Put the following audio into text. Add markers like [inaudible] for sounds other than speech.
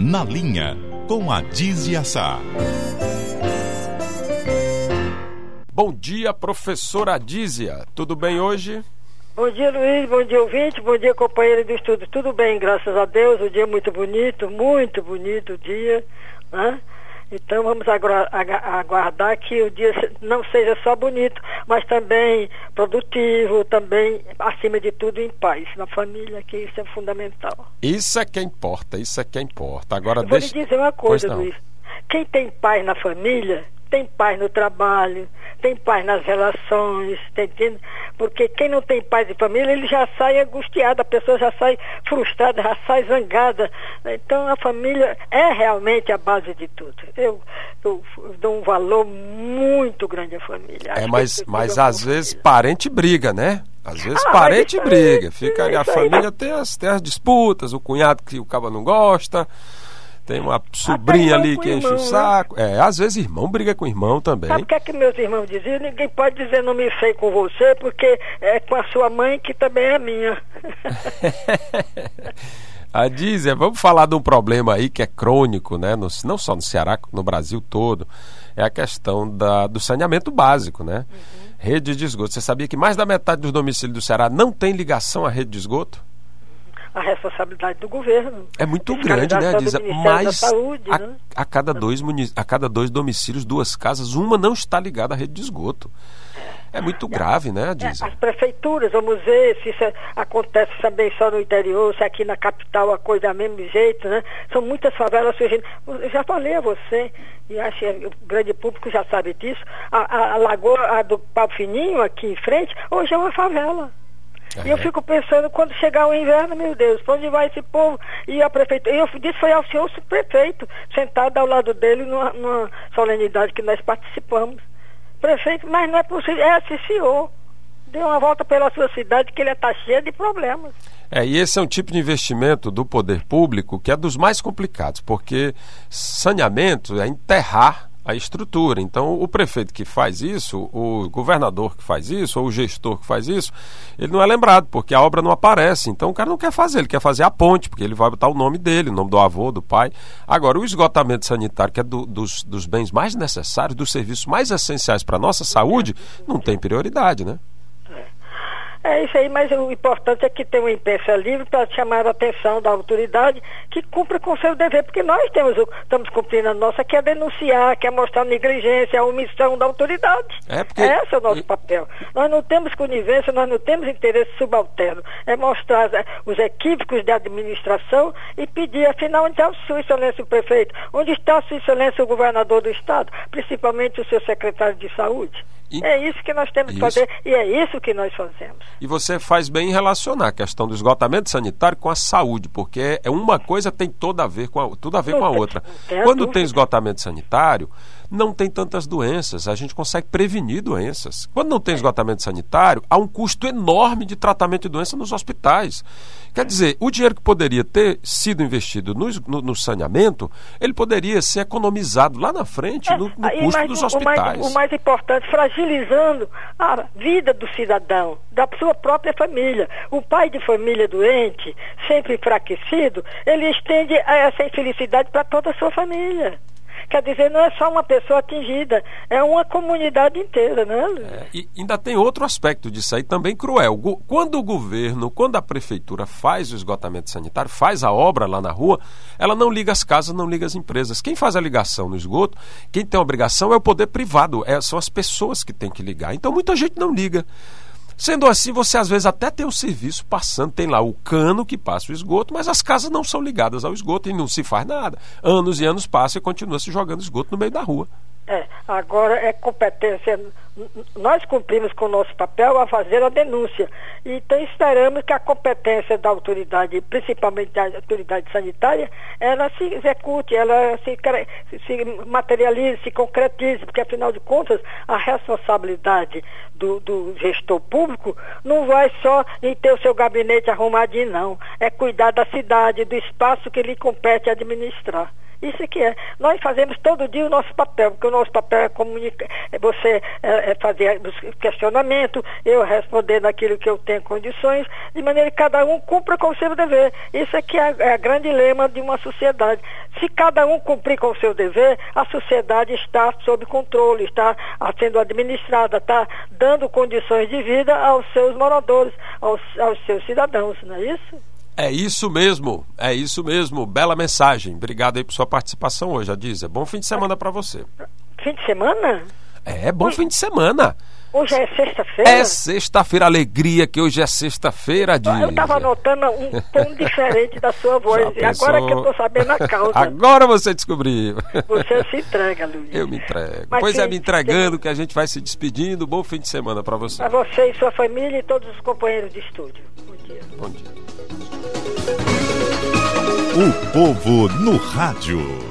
Na Linha, com a Dizia Sá. Bom dia, professora Dízia. Tudo bem hoje? Bom dia, Luiz. Bom dia, ouvinte. Bom dia, companheiro do estudo. Tudo bem, graças a Deus. O dia é muito bonito, muito bonito o dia. Né? Então vamos aguardar que o dia não seja só bonito, mas também produtivo, também, acima de tudo, em paz, na família, que isso é fundamental. Isso é que importa, isso é que importa. Agora, Eu deixa... vou lhe dizer uma coisa, Luiz. Quem tem paz na família tem paz no trabalho, tem paz nas relações, tá entendendo? Porque quem não tem paz de família, ele já sai angustiado, a pessoa já sai frustrada, já sai zangada. Então a família é realmente a base de tudo. Eu, eu dou um valor muito grande à família. É, mas, mas às vezes parente briga, né? Às vezes ah, parente briga, fica ali, a família tem as, tem as disputas, o cunhado que o cabo não gosta. Tem uma sobrinha ali que enche irmão, o né? saco. Né? É, às vezes irmão briga com irmão também. Sabe o que é que meus irmãos diziam? Ninguém pode dizer não me sei com você, porque é com a sua mãe que também é minha. [laughs] a Dízia, vamos falar de um problema aí que é crônico, né? No, não só no Ceará, no Brasil todo. É a questão da, do saneamento básico, né? Uhum. Rede de esgoto. Você sabia que mais da metade dos domicílios do Ceará não tem ligação à rede de esgoto? A responsabilidade do governo. É muito grande, né, Diz? Mas Saúde, a, né? a, cada dois, a cada dois domicílios, duas casas, uma não está ligada à rede de esgoto. É muito grave, né, Diz? As prefeituras, vamos ver se isso acontece também só no interior, se aqui na capital a coisa é do mesmo jeito, né? São muitas favelas surgindo. Eu já falei a você, e acho que o grande público já sabe disso, a, a, a lagoa a do Pau Fininho, aqui em frente, hoje é uma favela. E eu fico pensando, quando chegar o inverno, meu Deus, para onde vai esse povo? E a prefeitura, eu disse foi ao senhor prefeito, sentado ao lado dele numa, numa solenidade que nós participamos. Prefeito, mas não é possível, é esse senhor. Dê uma volta pela sua cidade que ele está cheio de problemas. É, e esse é um tipo de investimento do poder público que é dos mais complicados, porque saneamento é enterrar a estrutura. Então, o prefeito que faz isso, o governador que faz isso, ou o gestor que faz isso, ele não é lembrado, porque a obra não aparece. Então, o cara não quer fazer, ele quer fazer a ponte, porque ele vai botar o nome dele, o nome do avô, do pai. Agora, o esgotamento sanitário, que é do, dos, dos bens mais necessários, dos serviços mais essenciais para a nossa saúde, não tem prioridade, né? É isso aí, mas o importante é que tenha uma imprensa livre para chamar a atenção da autoridade que cumpra com o seu dever, porque nós temos, estamos cumprindo a nossa, que é denunciar, que é mostrar negligência, a omissão da autoridade. É porque... Esse é o nosso papel. Nós não temos conivência, nós não temos interesse subalterno. É mostrar é, os equívocos de administração e pedir, afinal, onde está o Sua Excelência o Prefeito? Onde está a Sua Excelência o Governador do Estado? Principalmente o seu secretário de Saúde? E... É isso que nós temos que fazer e é isso que nós fazemos. E você faz bem em relacionar a questão do esgotamento sanitário com a saúde, porque é uma coisa tem toda a ver com a, tudo a ver com a [laughs] outra. Quando tem esgotamento sanitário, não tem tantas doenças, a gente consegue prevenir doenças. Quando não tem esgotamento sanitário, há um custo enorme de tratamento de doença nos hospitais. Quer dizer, o dinheiro que poderia ter sido investido no, no, no saneamento, ele poderia ser economizado lá na frente no, no é, custo mais, dos hospitais. O mais, o mais importante, fragilizando a vida do cidadão, da sua própria família. O pai de família doente, sempre enfraquecido, ele estende essa infelicidade para toda a sua família. Quer dizer, não é só uma pessoa atingida, é uma comunidade inteira, né? É, e ainda tem outro aspecto disso aí também cruel. Quando o governo, quando a prefeitura faz o esgotamento sanitário, faz a obra lá na rua, ela não liga as casas, não liga as empresas. Quem faz a ligação no esgoto, quem tem a obrigação é o poder privado, é, são as pessoas que têm que ligar. Então muita gente não liga. Sendo assim, você às vezes até tem o serviço passando, tem lá o cano que passa o esgoto, mas as casas não são ligadas ao esgoto e não se faz nada. Anos e anos passam e continua se jogando esgoto no meio da rua. É, agora é competência. Nós cumprimos com o nosso papel a fazer a denúncia. Então esperamos que a competência da autoridade, principalmente da autoridade sanitária, ela se execute, ela se, se materialize, se concretize, porque afinal de contas a responsabilidade do, do gestor público não vai só em ter o seu gabinete arrumadinho, não. É cuidar da cidade, do espaço que lhe compete administrar. Isso que é. Nós fazemos todo dia o nosso papel, porque o nosso papel é comunicar, é você é, fazer questionamento, eu respondendo aquilo que eu tenho condições, de maneira que cada um cumpra com o seu dever. Isso é que é, é a grande lema de uma sociedade. Se cada um cumprir com o seu dever, a sociedade está sob controle, está sendo administrada, está dando condições de vida aos seus moradores, aos, aos seus cidadãos, não é isso? É isso mesmo, é isso mesmo. Bela mensagem. Obrigado aí por sua participação hoje, Adízia. Bom fim de semana para você. Fim de semana? É, bom hoje, fim de semana. Hoje é sexta-feira? É sexta-feira, alegria que hoje é sexta-feira, Adízia. Eu estava notando um tom diferente da sua voz. E agora que eu estou sabendo a causa. [laughs] Agora você descobriu. Você se entrega, Luiz. Eu me entrego. Mas pois é, me entregando que a gente vai se despedindo. Bom fim de semana para você. Para você e sua família e todos os companheiros de estúdio. Bom dia. Bom dia. O povo no rádio.